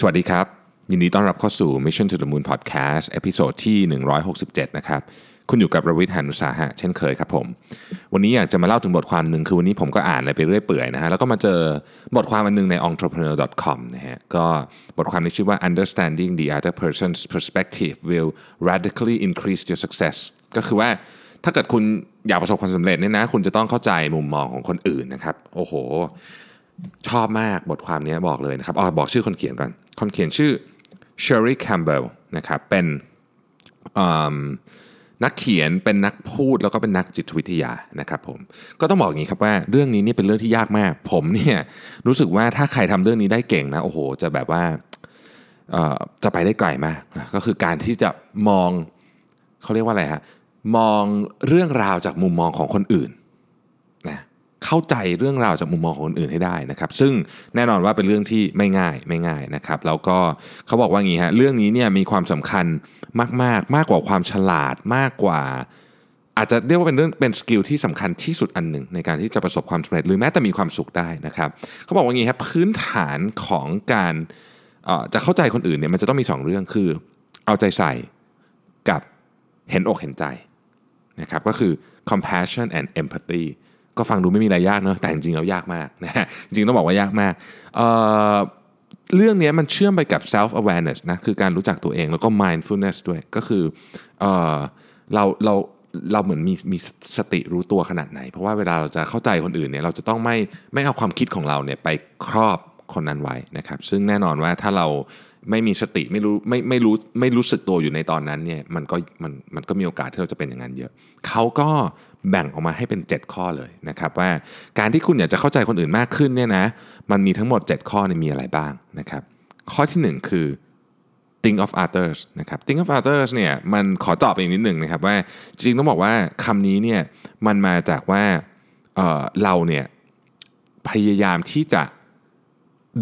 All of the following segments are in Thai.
สวัสดีครับ ยินดีต้อนรับเข้าสู่ Mission to the Moon Podcast episode ที่ 167 นะครับ คุณอยู่กับรวิทย์หานุสาหะเช่นเคยครับผม วันนี้อยากจะมาเล่าถึงบทความหนึ่งคือวันนี้ผมก็อ่านอะไรไปเรื่อยเปื่อยนะฮะแล้วก็มาเจอบทความอันหนึงใน entrepreneur.com นะฮะก็บทความนี้ชื่อว่า understanding the other person's perspective will radically increase your success ก็คือว่าถ้าเกิดคุณอยากประสบความสำเร็จเนี่ยนะ คุณจะต้องเข้าใจมุมมองของคนอื่นนะครับ โอ้โห ชอบมากบทความนี้บอกเลยนะครับอ๋อบอกชื่อคนเขียนก่อน คนเขียนชื่อ Sherry Campbell นะครับเป็นนักเขียนเป็นนักพูดแล้วก็เป็นนักจิตวิทยานะครับผมก็ต้องบอกอย่างนี้ครับว่าเรื่องนี้เนี่เป็นเรื่องที่ยากมาก ผมเนี่ยรู้สึกว่าถ้าใครทำเรื่องนี้ได้เก่งนะโอ้โห จะแบบว่าจะไปได้ไกลมากนะก็คือการที่จะมองเขาเรียกว่าอะไรฮะมองเรื่องราวจากมุมมองของคนอื่น เข้าใจเรื่องราวจากมุมมองของคนอื่นให้ได้นะครับ ซึ่งแน่นอนว่าเป็นเรื่องที่ไม่ง่ายไม่ง่ายนะครับ แล้วก็เขาบอกว่างี้ฮะเรื่องนี้เนี่ยมีความสำคัญมากๆมากกว่าความฉลาดมากกว่า อาจจะเรียกว่าเป็นเรื่องเป็นสกิลที่สำคัญที่สุดอันหนึ่งในการที่จะประสบความสำเร็จหรือแม้แต่มีความสุขได้นะครับเขาบอกว่างี้ครับพื้นฐานของการจะเข้าใจคนอื่นเนี่ยมันจะต้องมีสองเรื่องคือ เอาใจใส่กับเห็นอกเห็นใจนะครับก็คือ compassion and empathy ก็ฟังดูไม่มีอะไรยากเนอะแต่จริงๆแล้วยากมากนะฮะจริงต้องบอกว่ายากมากเเรื่องนี้มันเชื่อมไปกับ self awareness นะคือการรู้จักตัวเองแล้วก็ mindfulness ด้วยก็คือเอเราเราเราเหมือนมีมีสติรู้ตัวขนาดไหน เพราะว่าเวลาเราจะเข้าใจคนอื่นเนี่ยเราจะต้องไม่ไม่เอาความคิดของเราเนี่ยไปครอบคนนั้นไว้นะครับ ซึ่งแน่นอนว่าถ้าเราไม่มีสติไม่รู้ไม่ไม่รู้ไม่รู้สึกตัวอยู่ในตอนนั้นเนี่ยมันก็มันมันก็มีโอกาสที่เราจะเป็นอย่างนั้นเยอะเขาก็ แบ่งออกมาให้เป็น 7 ข้อเลยนะครับว่าการที่คุณอยากจะเข้าใจคนอื่นมากขึ้นเนี่ยนะมันมีทั้งหมด 7 ข้อเนี่ยมีอะไรบ้างนะครับข้อทีหนึ่1 คือ think of others นะครับ think of others เนี่ยมันขอตอบอีกนิดหนึ่งนะครับว่าจริงต้องบอกว่าคำนี้เนี่ยมันมาจากว่าเเราเนี่ยพยายามที่จะ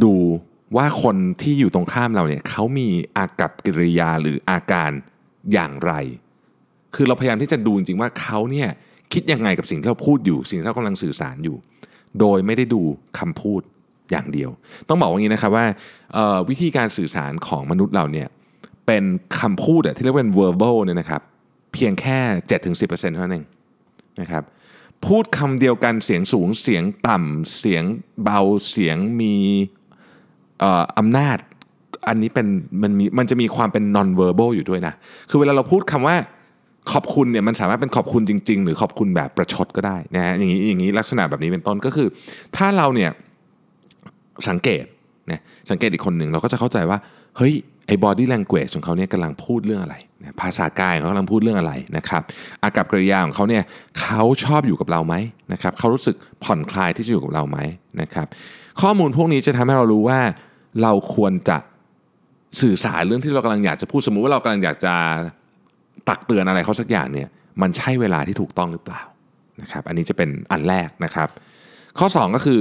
ดูว่าคนที่อยู่ตรงข้ามเราเนี่ยเขามีอากับกิริยาหรืออาการอย่างไร คือเราพยายามที่จะดูจริงๆว่าเขาเนี่ย คิดยังไงกับสิ่งที่เราพูดอยู่ สิ่งที่เรากำลังสื่อสารอยู่ โดยไม่ได้ดูคำพูดอย่างเดียว ต้องบอกว่างนี้นะครับว่าวิธีการสื่อสารของมนุษย์เราเนี่ยเป็นคำพูดที่เรียกว่าเป็น verbal เนี่ยนะครับเพียงแค่ 7-10%เท่านั้นเองนะครับพูดคำเดียวกันเสียงสูงเสียงต่ำเสียงเบาเสียงมีอ่ออำนาจ อันนี้เป็นมันมีมันจะมีความเป็น non verbal อยู่ด้วยนะ คือเวลาเราพูดคำว่า ขอบคุณเนี่ยมันสามารถเป็นขอบคุณจริง ๆ หรือขอบคุณแบบประชดก็ได้นะฮะอย่างนี้อย่างนี้ลักษณะแบบนี้เป็นต้นก็คือ ถ้าเราเนี่ยสังเกตนะสังเกตอีกคนหนึ่งเราก็จะเข้าใจว่าเฮ้ยไอ้ body language ของเขาเนี่ยกำลังพูดเรื่องอะไรนะภาษากายของเขากำลังพูดเรื่องอะไรนะครับอากับกริยาของเขาเนี่ยเขาชอบอยู่กับเราไหมนะครับเขารู้สึกผ่อนคลายที่จะอยู่กับเราไหมนะครับข้อมูลพวกนี้จะทำให้เรารู้ว่าเราควรจะสื่อสารเรื่องที่เรากำลังอยากจะพูดสมมุติว่าเรากำลังอยากจะ ตักเตือนอะไรเขาสักอย่างเนี่ยมันใช่เวลาที่ถูกต้องหรือเปล่านะครับอันนี้จะเป็นอันแรกนะครับ ข้อ 2 ก็คือ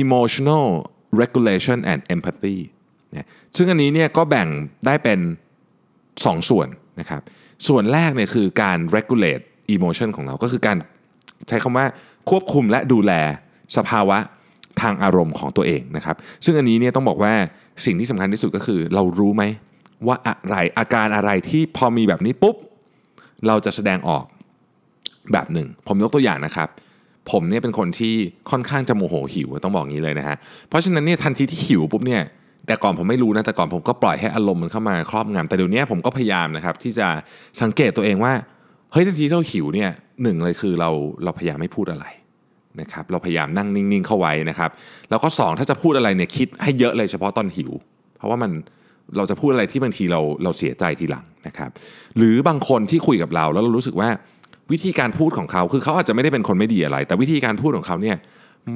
emotional regulation and empathy เนี่ยซึ่งอันนี้เนี่ยก็แบ่งได้เป็น2ส่วนนะครับ ส่วนแรกเนี่ยคือการ regulate emotion ของเราก็คือการใช้คำว่าควบคุมและดูแลสภาวะทางอารมณ์ของตัวเองนะครับ ซึ่งอันนี้เนี่ยต้องบอกว่าสิ่งที่สำคัญที่สุดก็คือเรารู้ไหม ว่าอะไรอาการอะไรที่พอมีแบบนี้ปุ๊บ เราจะแสดงออกแบบหนึ่ง ผมยกตัวอย่างนะครับ ผมเนี่ยเป็นคนที่ค่อนข้างจะโมโหหิวต้องบอกงี้เลยนะฮะเพราะฉะนั้นเนี่ยทันทีที่หิวปุ๊บเนี่ยแต่ก่อนผมไม่รู้นะแต่ก่อนผมก็ปล่อยให้อารมณ์มันเข้ามาครอบงำแต่เดี๋ยวนี้ผมก็พยายามนะครับที่จะสังเกตตัวเองว่าเฮ้ยทันทีที่เราหิวเนี่ยหนึ่งเลยคือเราเราพยายามไม่พูดอะไรนะครับเราพยายามนั่งนิ่งๆเข้าไว้นะครับ แล้วก็สองถ้าจะพูดอะไรเนี่ยคิดให้เยอะเลยเฉพาะตอนหิว เพราะว่ามัน เราจะพูดอะไรที่บางทีเราเราเสียใจทีหลังนะครับ หรือบางคนที่คุยกับเราแล้วเรารู้สึกว่าวิธีการพูดของเขาคือเขาอาจจะไม่ได้เป็นคนไม่ดีอะไร แต่วิธีการพูดของเขาเนี่ย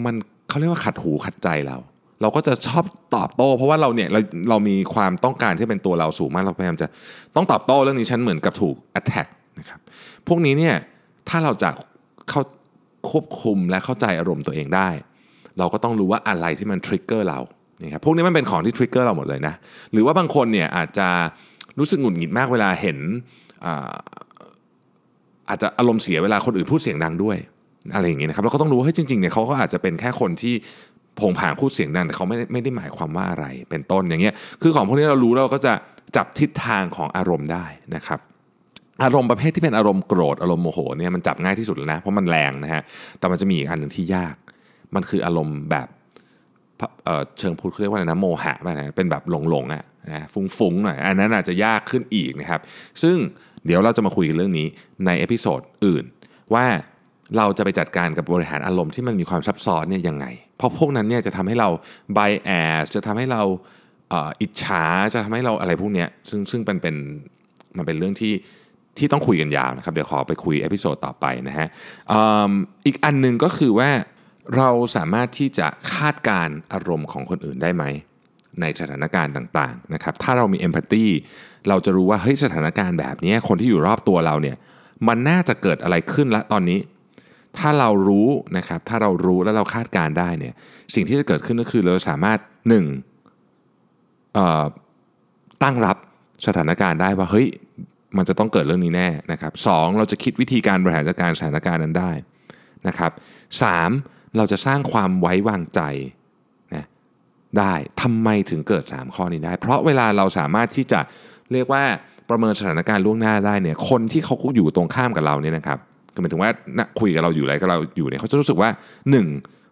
มันเขาเรียกว่าขัดหูขัดใจเรา เราก็จะชอบตอบโต้ เพราะว่าเราเนี่ยเราเรามีความต้องการที่เป็นตัวเราสูงมากเราพยายามจะต้องตอบโต้เรื่องนี้ฉันเหมือนกับถูก attack นะครับพวกนี้เนี่ยถ้าเราจะเข้าควบคุมและเข้าใจอารมณ์ตัวเองได้ เราก็ต้องรู้ว่าอะไรที่มันทริกเกอร์เรา นี่ครับพวกนี้มันเป็นของที่ทริกเกอร์เราหมดเลยนะหรือว่าบางคนเนี่ยอาจจะรู้สึกหงุดหงิดมากเวลาเห็นอาจจะอารมณ์เสียเวลาคนอื่นพูดเสียงดังด้วยอะไรอย่างเงี้ยนะครับเราก็ต้องรู้ว่าจริงๆเนี่ยเขาก็อาจจะเป็นแค่คนที่ผงผางพูดเสียงดังแต่เขาไม่ไม่ได้หมายความว่าอะไรเป็นต้นอย่างเงี้ยคือของพวกนี้เรารู้แล้วเราก็จะจับทิศทางของอารมณ์ได้นะครับ อารมณ์ประเภทที่เป็นอารมณ์โกรธอารมณ์โมโหเนี่ยมันจับง่ายที่สุดแล้วนะเพราะมันแรงนะฮะแต่มันจะมีอีกอันหนึ่งที่ยาก มันคืออารมณ์แบบ เชิงพูดเขาเรียกว่าอะไรนะโมหะป่ะนะเป็นแบบหลงหลงๆอะนะฟุ้งๆหน่อยอันนั้นอาจจะยากขึ้นอีกนะครับ ซึ่งเดี๋ยวเราจะมาคุยกันเรื่องนี้ใน episode อื่น ว่าเราจะไปจัดการกับบริหารอารมณ์ที่มันมีความซับซ้อนเนี่ยยังไง เพราะพวกนั้นเนี่ยจะทำให้เรา bias จะทำให้เราอิจฉาจะทำให้เราอะไรพวกเนี้ยซึ่งซึ่งเป็นเป็นมันเป็นเรื่องที่ที่ต้องคุยกันยาวนะครับ เดี๋ยวขอไปคุย episode ต่อไปนะฮะออีกอันหนึ่งก็คือว่า เราสามารถที่จะคาดการอารมณ์ของคนอื่นได้ไหม ในสถานการณ์ต่างๆนะครับถ้าเรามีเอมพัตตีเราจะรู้ว่าเฮ้ยสถานการณ์แบบนี้คนที่อยู่รอบตัวเราเนี่ยมันน่าจะเกิดอะไรขึ้นละตอนนี้ ถ้าเรารู้นะครับถ้าเรารู้แล้วเราคาดการได้เนี่ยสิ่งที่จะเกิดขึ้นก็คือเราสามารถหนึ่งเอ่อตั้งรับสถานการณ์ได้ว่าเฮ้ยมันจะต้องเกิดเรื่องนี้แน่นะครับสองเราจะคิดวิธีการบริหารจัดการสถานการณ์นั้นได้นะครับสาม เราจะสร้างความไว้วางใจนะได้ทำไมถึงเกิด 3 ข้อนี้ได้ เพราะเวลาเราสามารถที่จะเรียกว่าประเมินสถานการณ์ล่วงหน้าได้เนี่ยคนที่เขาอยู่ตรงข้ามกับเราเนี่ยนะครับคือหมายถึงว่านะคุยกับเราอยู่อะไรกับเราอยู่เนี่ยเขาจะรู้สึกว่าหนึ่ง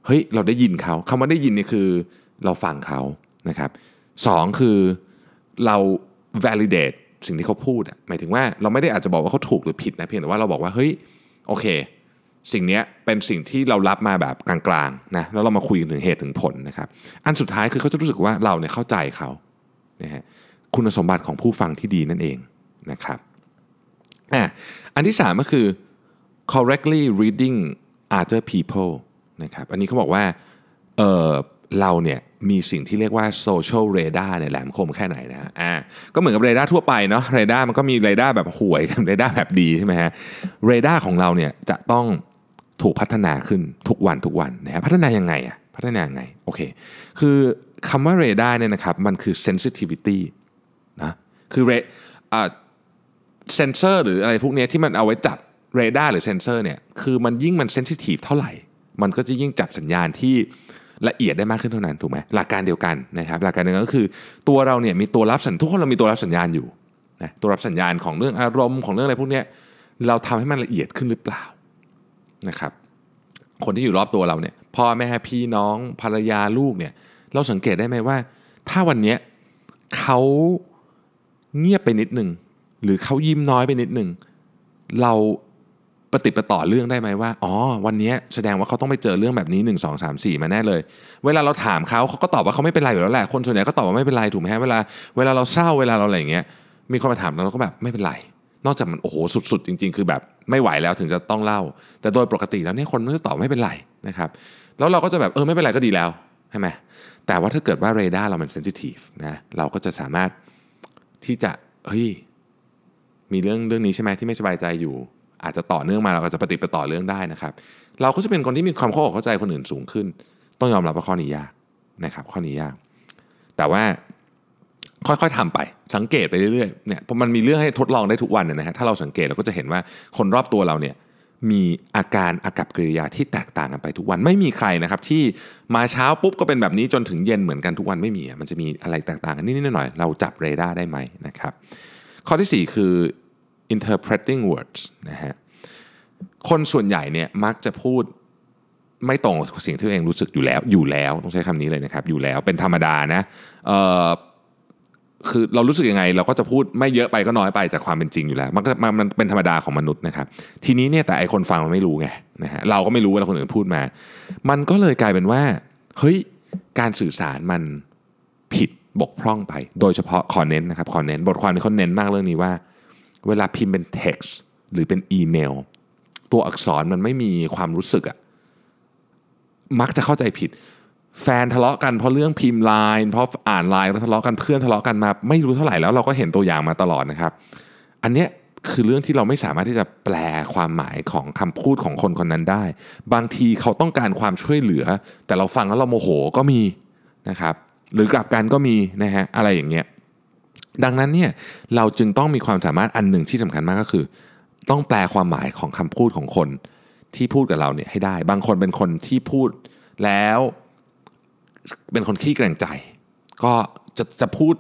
เฮ้ยเราได้ยินเขาคำว่าได้ยินนี่คือเราฟังเขานะครับสองคือเรา validate สิ่งที่เขาพูดอะหมายถึงว่าเราไม่ได้อาจจะบอกว่าเขาถูกหรือผิดนะเพียงแต่ว่าเราบอกว่าเฮ้ยโอเค สิ่งนี้เป็นสิ่งที่เรารับมาแบบกลางๆนะแล้วเรามาคุยกันถึงเหตุถึงผลนะครับ อันสุดท้ายคือเขาจะรู้สึกว่าเราเนี่ยเข้าใจเขานะฮะคุณสมบัติของผู้ฟังที่ดีนั่นเองนะครับอะอันที่ 3 ก็คือ correctly reading other people นะครับอันนี้เขาบอกว่าเออเราเนี่ยมีสิ่งที่เรียกว่า social radar เนี่ยแหลมคมแค่ไหนนะฮะอ่าก็เหมือนกับเรดาร์ทั่วไปเนาะเรดาร์มันก็มีเรดาร์แบบห่วยกับเรดาร์แบบดีใช่ไหมฮะเรดาร์ของเราเนี่ยจะต้อง ถูกพัฒนาขึ้นทุกวันทุกวันนะฮะพัฒนายังไงอะพัฒนายังไงโอเคคือคำว่าเรดาร์เนี่ยนะครับมันคือ sensitivity นะคือเรเซนเซอร์หรืออะไรพวกนี้ที่มันเอาไว้จับเรดาร์หรือเซนเซอร์เนี่ยคือมันยิ่งมัน sensitive เท่าไหร่ มันก็จะยิ่งจับสัญญาณที่ละเอียดได้มากขึ้นเท่านั้นถูกไหมหลักการเดียวกันนะครับหลักการเดียวกันก็คือตัวเราเนี่ยมีตัวรับสัญทุกคนเรามีตัวรับสัญญาณอยู่นะตัวรับสัญญาณของเรื่องอารมณ์ของเรื่องอะไรพวกนี้เราทำให้มันละเอียดขึ้นหรือเปล่า นะครับคนที่อยู่รอบตัวเราเนี่ยพ่อแม่พี่น้องภรรยาลูกเนี่ยเราสังเกตได้ไหมว่า ถ้าวันนี้เขาเงียบไปนิดหนึ่งหรือเขายิ้มน้อยไปนิดหนึ่งเราปฏิปต่อเรื่องได้ไหมว่าอ๋อวันนี้แสดงว่าเขาต้องไปเจอเรื่องแบบนี้ 1 2 3 4 มาแน่เลย เวลาเราถามเขาเขาก็ตอบว่าเขาไม่เป็นไรอยู่แล้วแหละคนส่วนใหญ่ก็ตอบว่าไม่เป็นไรถูกไหมฮะเวลาเวลาเราเศร้าเวลาเราอะไรอย่างเงี้ยมีคนมาถามเราก็แบบไม่เป็นไร นอกจากมันโอ้โหสุดๆ จริง ๆ คือแบบไม่ไหวแล้วถึงจะต้องเล่า แต่โดยปกติแล้วเนี่ยคนมันจะตอบไม่เป็นไรนะครับแล้วเราก็จะแบบเออไม่เป็นไรก็ดีแล้วใช่ไหมแต่ว่าถ้าเกิดว่าเรดาร์เรามันเซนซิทีฟนะเราก็จะสามารถที่จะเฮ้ยมีเรื่องเรื่องนี้ใช่ไหมที่ไม่สบายใจอยู่ อาจจะต่อเนื่องมาเราก็จะปฏิปต่อเรื่องได้นะครับ เราก็จะเป็นคนที่มีความเข้าอกเข้าใจคนอื่นสูงขึ้น ต้องยอมรับว่าข้อนี้ยากนะครับข้อนี้ยาก แต่ว่า ค่อยๆทำไป สังเกตไปเรื่อยๆเนี่ยเพราะมันมีเรื่องให้ทดลองได้ทุกวันนะฮะถ้าเราสังเกตเราก็จะเห็นว่าคนรอบตัวเราเนี่ยมีอาการอากับกิริยาที่แตกต่างกันไปทุกวันไม่มีใครนะครับ ที่มาเช้าปุ๊บก็เป็นแบบนี้จนถึงเย็นเหมือนกันทุกวันไม่มีมันจะมีอะไรแตกต่างกันนิดๆหน่อยๆเราจับเรดาร์ได้ไหมนะครับ ข้อที่ 4 คือ interpreting words นะฮะคนส่วนใหญ่เนี่ยมักจะพูดไม่ตรงกับสิ่งที่ตัวเองรู้สึกอยู่แล้วอยู่แล้วต้องใช้คำนี้เลยนะครับ อยู่แล้วเป็นธรรมดานะเอ่อ คือเรารู้สึกยังไง เราก็จะพูดไม่เยอะไปก็น้อยไปจากความเป็นจริงอยู่แล้ว มันก็มันเป็นธรรมดาของมนุษย์นะครับ ทีนี้เนี่ยแต่ไอคนฟังมันไม่รู้ไงนะฮะเราก็ไม่รู้เวลาคนอื่นพูดมา มันก็เลยกลายเป็นว่าเฮ้ยการสื่อสารมันผิดบกพร่องไป โดยเฉพาะขอเน้นนะครับขอเน้นบทความที่เขาเน้นมากเรื่องนี้ว่า เวลาพิมพ์เป็น text หรือเป็นอีเมล ตัวอักษรมันไม่มีความรู้สึกอะมักจะเข้าใจผิด แฟนทะเลาะกันเพราะเรื่องพิมพ์ไลน์เพราะอ่านไลน์แล้วทะเลาะกันเพื่อนทะเลาะกันมา ไม่รู้เท่าไหร่แล้วเราก็เห็นตัวอย่างมาตลอดนะครับ อันเนี้ยคือเรื่องที่เราไม่สามารถที่จะแปลความหมายของคำพูดของคนคนนั้นได้ บางทีเขาต้องการความช่วยเหลือ แต่เราฟังแล้วเราโมโหก็มีนะครับหรือกลับกันก็มีนะฮะอะไรอย่างเงี้ยดังนั้นเนี่ยเราจึงต้องมีความสามารถอันหนึ่งที่สำคัญมากก็คือ ต้องแปลความหมายของคำพูดของคนที่พูดกับเราเนี่ยให้ได้ บางคนเป็นคนที่พูดแล้ว เป็นคนขี้เกรงใจ ก็จะจะพูด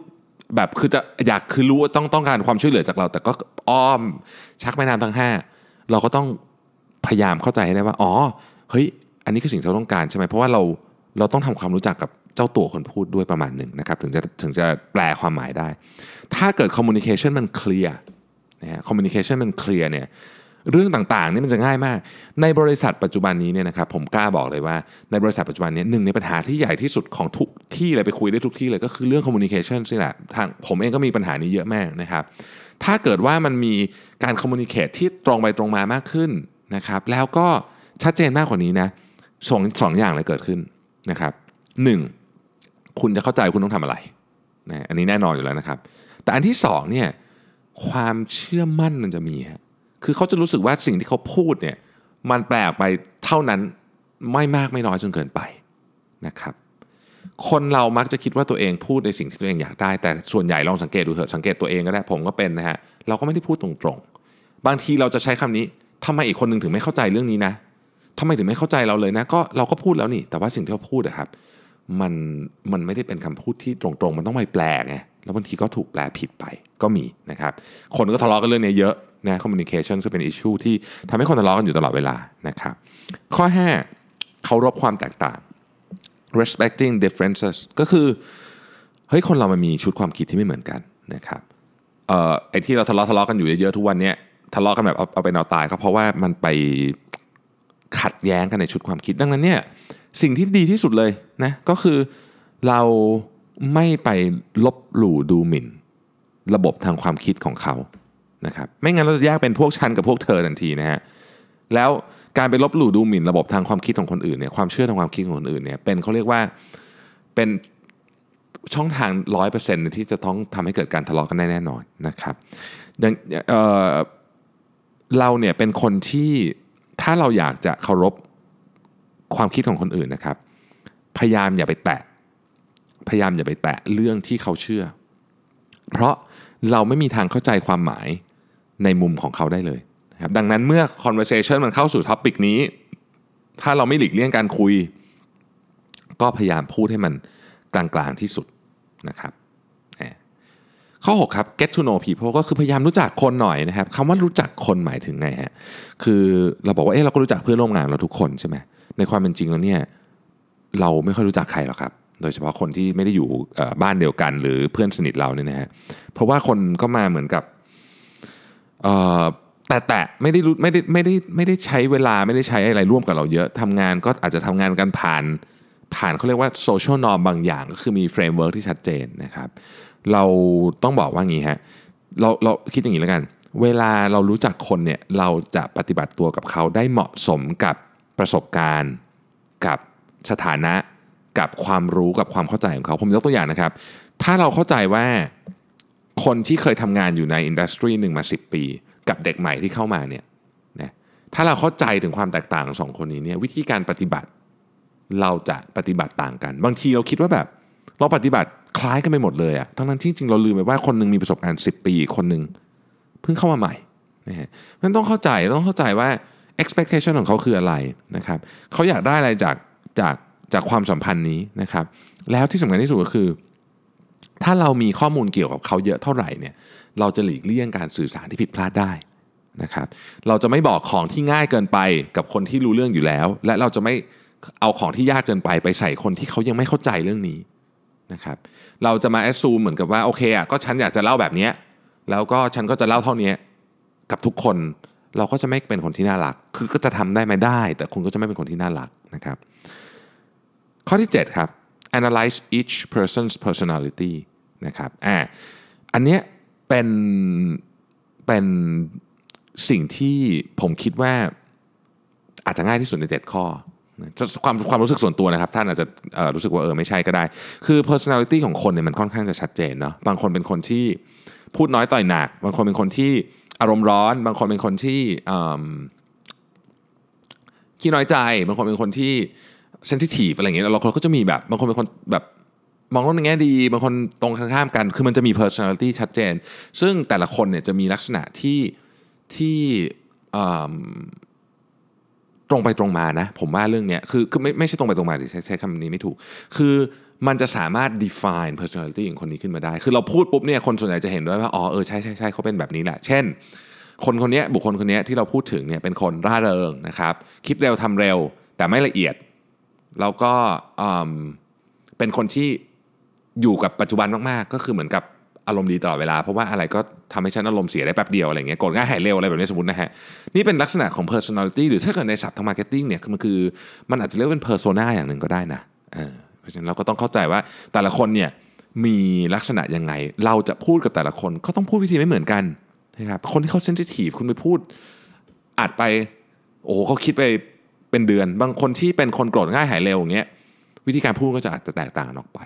แบบคือจะอยากคือรู้ว่าต้องต้องการความช่วยเหลือจากเรา แต่ก็อ้อมชักแม่น้ำทั้งห้าเราก็ต้องพยายามเข้าใจให้ได้ว่าอ๋อเฮ้ยอันนี้คือสิ่งที่เราต้องการใช่ไหมเพราะว่าเราเราต้องทำความรู้จักกับเจ้าตัวคนพูดด้วยประมาณหนึ่งนะครับถึงจะถึงจะแปลความหมายได้ ถ้าเกิด communication มัน clear นะฮะ communication มัน clear เนี่ย เรื่องต่างๆนี่มันจะง่ายมาก ในบริษัทปัจจุบันนี้เนี่ยนะครับผมกล้าบอกเลยว่าในบริษัทปัจจุบันนี้หนึ่งในปัญหาที่ใหญ่ที่สุดของทุกที่เลยไปคุยได้ทุกที่เลยก็คือเรื่อง communication นี่แหละทางผมเองก็มีปัญหานี้เยอะมากนะครับถ้าเกิดว่ามันมีการ communicate ที่ตรงไปตรงมามากขึ้นนะครับแล้วก็ชัดเจนมากกว่านี้นะสองสองอย่างเลยเกิดขึ้นนะครับหนึ่งคุณจะเข้าใจคุณต้องทำอะไรนะอันนี้แน่นอนอยู่แล้วนะครับ แต่อันที่สองเนี่ยความเชื่อมั่นมันจะมีฮะ คือเขาจะรู้สึกว่าสิ่งที่เขาพูดเนี่ยมันแปลออกไปเท่านั้นไม่มากไม่น้อยจนเกินไปนะครับคนเรามักจะคิดว่าตัวเองพูดในสิ่งที่ตัวเองอยากได้ แต่ส่วนใหญ่ลองสังเกตดูเถอะสังเกตตัวเองก็ได้ผมก็เป็นนะฮะเราก็ไม่ได้พูดตรงๆ บางทีเราจะใช้คำนี้ทำไมอีกคนหนึ่งถึงไม่เข้าใจเรื่องนี้นะทำไมถึงไม่เข้าใจเราเลยนะก็เราก็พูดแล้วนี่ แต่ว่าสิ่งที่เราพูดอะครับมันมันไม่ได้เป็นคำพูดที่ตรงๆ มันต้องไปแปลไงแล้วบางทีก็ถูกแปลผิดไปก็มีนะครับ คนก็ทะเลาะกันเรื่องนี้เยอะ นะคอมมิวนิเคชันจะเป็นอิชชูที่ทำให้คนทะเลาะกันอยู่ตลอดเวลานะครับข้อ 5เคารพความแตกต่าง respecting differences ก็คือเฮ้ยคนเรามันมีชุดความคิดที่ไม่เหมือนกันนะครับเอ่อไอ้ที่เราทะเลาะทะเลาะกันอยู่เยอะๆทุกวันเนี้ยทะเลาะกันแบบเอาเอาเป็นเอาตายก็เพราะว่ามันไปขัดแย้งกันในชุดความคิดดังนั้นเนี่ยสิ่งที่ดีที่สุดเลยนะก็คือเราไม่ไปลบหลู่ดูหมิ่น ระบบทางความคิดของเขา นะครับไม่งั้นเราจะแยกเป็นพวกฉันกับพวกเธอทันทีนะฮะแล้วการไปลบหลู่ดูหมิ่นระบบทางความคิดของคนอื่นเนี่ยความเชื่อทางความคิดของคนอื่นเนี่ยเป็นเขาเรียกว่าเป็นช่องทางร้อยเปอร์เซ็นต์ที่จะต้องทำให้เกิดการทะเลาะกันได้แน่นอนนะครับดังเเราเนี่ยเป็นคนที่ถ้าเราอยากจะเคารพความคิดของคนอื่นนะครับ พยายามอย่าไปแตะ พยายามอย่าไปแตะเรื่องที่เขาเชื่อ เพราะเราไม่มีทางเข้าใจความหมาย ในมุมของเขาได้เลยนะครับดังนั้นเมื่อ conversation มันเข้าสู่ท็อปิกนี้ ถ้าเราไม่หลีกเลี่ยงการคุย ก็พยายามพูดให้มันกลางๆที่สุดนะครับข้อ 6 ครับ get to know people ก็คือพยายามรู้จักคนหน่อยนะครับคำว่ารู้จักคนหมายถึงไงฮะคือเราบอกว่าเออเราก็รู้จักเพื่อนร่วมงานเราทุกคนใช่ไหมในความเป็นจริงแล้วเนี่ยเราไม่ค่อยรู้จักใครหรอกครับ โดยเฉพาะคนที่ไม่ได้อยู่บ้านเดียวกัน หรือเพื่อนสนิทเราเนี่ยนะฮะเพราะว่าคนก็มาเหมือนกับ แต่แต่ไม่ได้รู้ไม่ได้ไม่ได้ไม่ได้ใช้เวลาไม่ได้ใช้อะไรร่วมกับเราเยอะทำงานก็อาจจะทำงานกันผ่านผ่านเขาเรียกว่า social norm บางอย่างก็คือมี framework ที่ชัดเจนนะครับ เราต้องบอกว่างี้ฮะเราเราคิดอย่างนี้แล้วกัน เวลาเรารู้จักคนเนี่ยเราจะปฏิบัติตัวกับเขาได้เหมาะสมกับประสบการณ์ กับสถานะ กับความรู้กับความเข้าใจของเขา ผมยกตัวอย่างนะครับ ถ้าเราเข้าใจว่า คนที่เคยทำงานอยู่ในอินดัสทรีหนึ่งมา 10 ปี กับเด็กใหม่ที่เข้ามาเนี่ยนะถ้าเราเข้าใจถึงความแตกต่างของสองคนนี้เนี่ยวิธีการปฏิบัติเราจะปฏิบัติต่างกัน บางทีเราคิดว่าแบบเราปฏิบัติคล้ายกันไปหมดเลยอะทั้งนั้นที่จริงเราลืมไปว่าคนหนึงมีประสบการณ์ 10 ปีคนหนึ่งเพิ่งเข้ามาใหม่นะฮะมันต้องเข้าใจต้องเข้าใจว่า expectation ของเขาคืออะไรนะครับเขาอยากได้อะไรจากจากจากความสัมพันธ์นี้นะครับ แล้วที่สำคัญที่สุดก็คือ ถ้าเรามีข้อมูลเกี่ยวกับเขาเยอะเท่าไหร่เนี่ยเราจะหลีกเลี่ยงการสื่อสารที่ผิดพลาดได้นะครับเราจะไม่บอกของที่ง่ายเกินไปกับคนที่รู้เรื่องอยู่แล้ว และเราจะไม่เอาของที่ยากเกินไปไปใส่คนที่เขายังไม่เข้าใจเรื่องนี้นะครับเราจะมาแอดซูมเหมือนกับว่าโอเคอะก็ฉันอยากจะเล่าแบบนี้แล้วก็ฉันก็จะเล่าเท่านี้กับทุกคน เราก็จะไม่เป็นคนที่น่ารัก คือก็จะทำได้ไหมได้ แต่คุณก็จะไม่เป็นคนที่น่ารักนะครับ ข้อที่ 7 ครับ analyze each person's personality นะครับอ่าอันเนี้ยเป็นเป็นสิ่งที่ผมคิดว่าอาจจะง่ายที่สุดใน 7 ข้อความความรู้สึกส่วนตัวนะครับ ท่านอาจจะรู้สึกว่าเออไม่ใช่ก็ได้ คือ personality ของคนเนี่ยมันค่อนข้างจะชัดเจนเนาะบางคนเป็นคนที่พูดน้อยต่อยหนัก บางคนเป็นคนที่อารมณ์ร้อน บางคนเป็นคนที่ขี้น้อยใจ บางคนเป็นคนที่ เซนซิทีฟอะไรอย่างเงี้ยเราคนก็จะมีแบบบางคนเป็นคนแบบมองโลกในแง่ดีบางคนตรงข้ามกัน คือมันจะมี personality ชัดเจน ซึ่งแต่ละคนเนี่ยจะมีลักษณะที่ที่ตรงไปตรงมานะ ผมว่าเรื่องเนี้ยคือคือไม่ไม่ใช่ตรงไปตรงมาดิใช้ใช้คำนี้ไม่ถูก คือมันจะสามารถ define personality ของคนนี้ขึ้นมาได้ คือเราพูดปุ๊บเนี่ยคนส่วนใหญ่จะเห็นด้วยว่าอ๋อเออใช่ใช่ใช่เขาเป็นแบบนี้แหละ เช่น คนคนนี้บุคคลคนนี้ที่เราพูดถึงเนี่ยเป็นคนร่าเริงนะครับ คิดเร็วทำเร็ว แต่ไม่ละเอียด แล้วก็เป็นคนที่อยู่กับปัจจุบันมากๆ ก็คือเหมือนกับอารมณ์ดีตลอดเวลา เพราะว่าอะไรก็ทำให้ฉันอารมณ์เสียได้แป๊บเดียวอะไรเงี้ยโกรธง่ายหายเร็วอะไรแบบนี้สมมตินะฮะนี่เป็นลักษณะของ personality หรือถ้าเกิดในศัพท์ทาง marketing เนี่ยมันคือมันอาจจะเรียกเป็น persona อย่างหนึ่งก็ได้นะเออเพราะฉะนั้นเราก็ต้องเข้าใจว่าแต่ละคนเนี่ยมีลักษณะยังไง เราจะพูดกับแต่ละคนก็ต้องพูดวิธีไม่เหมือนกันนะครับคนที่เขา sensitive คุณไปพูดอัดไปโอ้โหเขาคิดไป เป็นเดือน บางคนที่เป็นคนโกรธง่ายหายเร็วอย่างเงี้ยวิธีการพูดก็จะอาจจะแตกต่างออกไป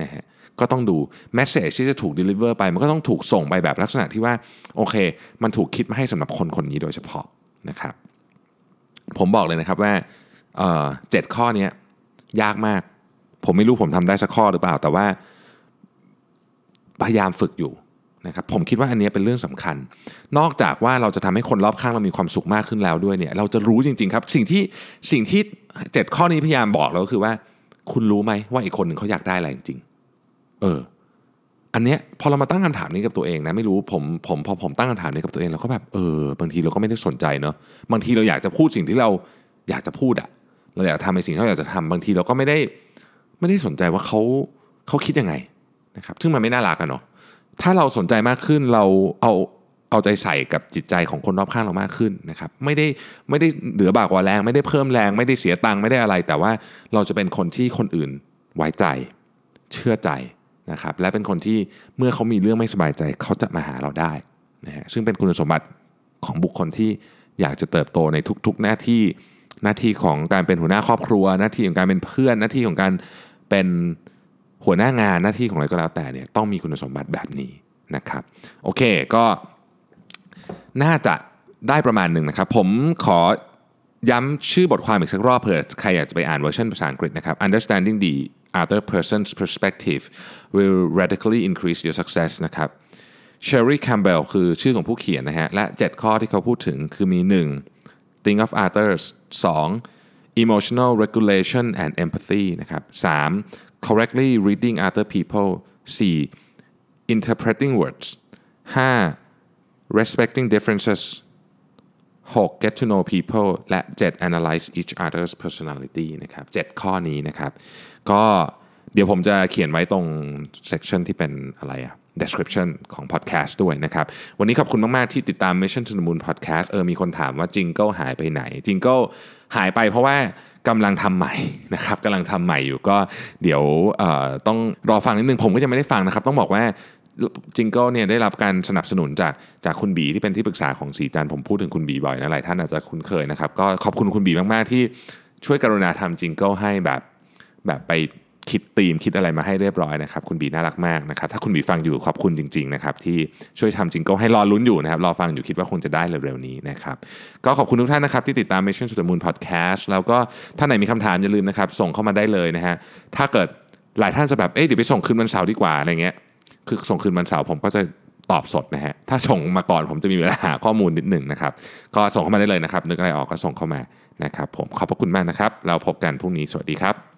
นะฮะก็ต้องดูแมสเซจที่จะถูก deliver ไปมันก็ต้องถูกส่งไปแบบลักษณะที่ว่าโอเค มันถูกคิดมาให้สำหรับคนคนนี้โดยเฉพาะนะครับผมบอกเลยนะครับว่าเจ็ดข้อนี้ยยากมาก ผมไม่รู้ผมทำได้สักข้อหรือเปล่า แต่ว่าพยายามฝึกอยู่ นะครับผมคิดว่าอันนี้เป็นเรื่องสำคัญ นอกจากว่าเราจะทำให้คนรอบข้างเรามีความสุขมากขึ้นแล้วด้วยเนี่ยเราจะรู้จริง ๆ ครับสิ่งที่สิ่งที่เจ็ดข้อนี้พยายามบอกเราก็คือว่า คุณรู้ไหมว่าอีกคนหนึ่งเขาอยากได้อะไรจริงๆเอออันเนี้ยพอเรามาตั้งคำถามนี้กับตัวเองนะไม่รู้ผมผมพอผมตั้งคำถามนี้กับตัวเองเราก็แบบเออบางทีเราก็ไม่ได้สนใจเนอะบางทีเราอยากจะพูดสิ่งที่เราอยากจะพูดอะเราอยากทำในสิ่งที่เราอยากจะทำบางทีเราก็ไม่ได้ไม่ได้สนใจว่าเขาเขาคิดยังไงนะครับซึ่งมันไม่น่ารักอะเนาะ ถ้าเราสนใจมากขึ้นเราเอาเอาใจใส่กับจิตใจของคนรอบข้างเรามากขึ้นนะครับ ไม่ได้ไม่ได้เหลือบากกว่าแรง ไม่ได้เพิ่มแรง ไม่ได้เสียตังค์ไม่ได้อะไร แต่ว่าเราจะเป็นคนที่คนอื่นไว้ใจ เชื่อใจนะครับและเป็นคนที่เมื่อเขามีเรื่องไม่สบายใจเขาจะมาหาเราได้นะฮะซึ่งเป็นคุณสมบัติของบุคคลที่อยากจะเติบโตในทุก ๆ หน้าที่หน้าที่ของการเป็นหัวหน้าครอบครัว หน้าที่ของการเป็นเพื่อน หน้าที่ของการเป็น หัวหน้างานหน้าที่ของอะไรก็แล้วแต่เนี่ยต้องมีคุณสมบัติแบบนี้นะครับโอเคก็น่าจะได้ประมาณหนึ่งนะครับ ผมขอย้ำชื่อบทความอีกสักรอบเผื่อใครอยากจะไปอ่านเวอร์ชันภาษาอังกฤษนะครับ Understanding the other person's perspective will radically increase your success นะครับ Sherry Campbell คือชื่อของผู้เขียนนะฮะ และ 7 ข้อที่เขาพูดถึงคือมี 1. think of others 2. emotional regulation and empathy นะครับ 3. Correctly reading other people 4. interpreting words 5. respecting differences 6. get to know people และ 7. analyze each other's personality นะครับ 7 ข้อนี้นะครับ ก็เดี๋ยวผมจะเขียนไว้ตรง section ที่เป็นอะไรอะ description ของ podcast ด้วยนะครับ วันนี้ขอบคุณมาก ๆ ที่ติดตาม Mission to the Moon podcast เออมีคนถามว่า Jingle หายไปไหน Jingle หายไปเพราะว่า กำลังทำใหม่นะครับกำลังทำใหม่อยู่ก็เดี๋ยวต้องรอฟังนิดนึงผมก็ยังไม่ได้ฟังนะครับ ต้องบอกว่า jingle เนี่ยได้รับการสนับสนุนจากจากคุณบีที่เป็นที่ปรึกษาของศรีจันทร์ผมพูดถึงคุณบีบ่อยนะหลายท่านอาจจะคุ้นเคยนะครับ ก็ขอบคุณคุณบีมาก ๆ ที่ช่วยกรุณาทำ jingle ให้แบบแบบไป คิดธีมคิดอะไรมาให้เรียบร้อยนะครับคุณบีน่ารักมากนะครับถ้าคุณบีฟังอยู่ขอบคุณจริงๆนะครับที่ช่วยทำ jingle ให้รอลุ้นอยู่นะครับรอฟังอยู่คิดว่าคงจะได้เร็วๆนี้นะครับก็ขอบคุณทุกท่านนะครับที่ติดตาม Mission to the Moon Podcast แล้วก็ถ้าไหนมีคำถามอย่าลืมนะครับส่งเข้ามาได้เลยนะฮะถ้าเกิดหลายท่านจะแบบเอ๊ะเดี๋ยวไปส่งคืนวันเสาร์ดีกว่าอะไรเงี้ยคือส่งคืนวันเสาร์ผมก็จะตอบสดนะฮะถ้าส่งมาก่อนผมจะมีเวลาหาข้อมูลนิดหนึ่งนะครับก็ส่งเข้ามาได้เลยนะครับนึกอะไรออกก็ส่งเข้ามานะครับผมขอบพระคุณมากนะครับเราพบกันพรุ่งนี้สวัสดีครับ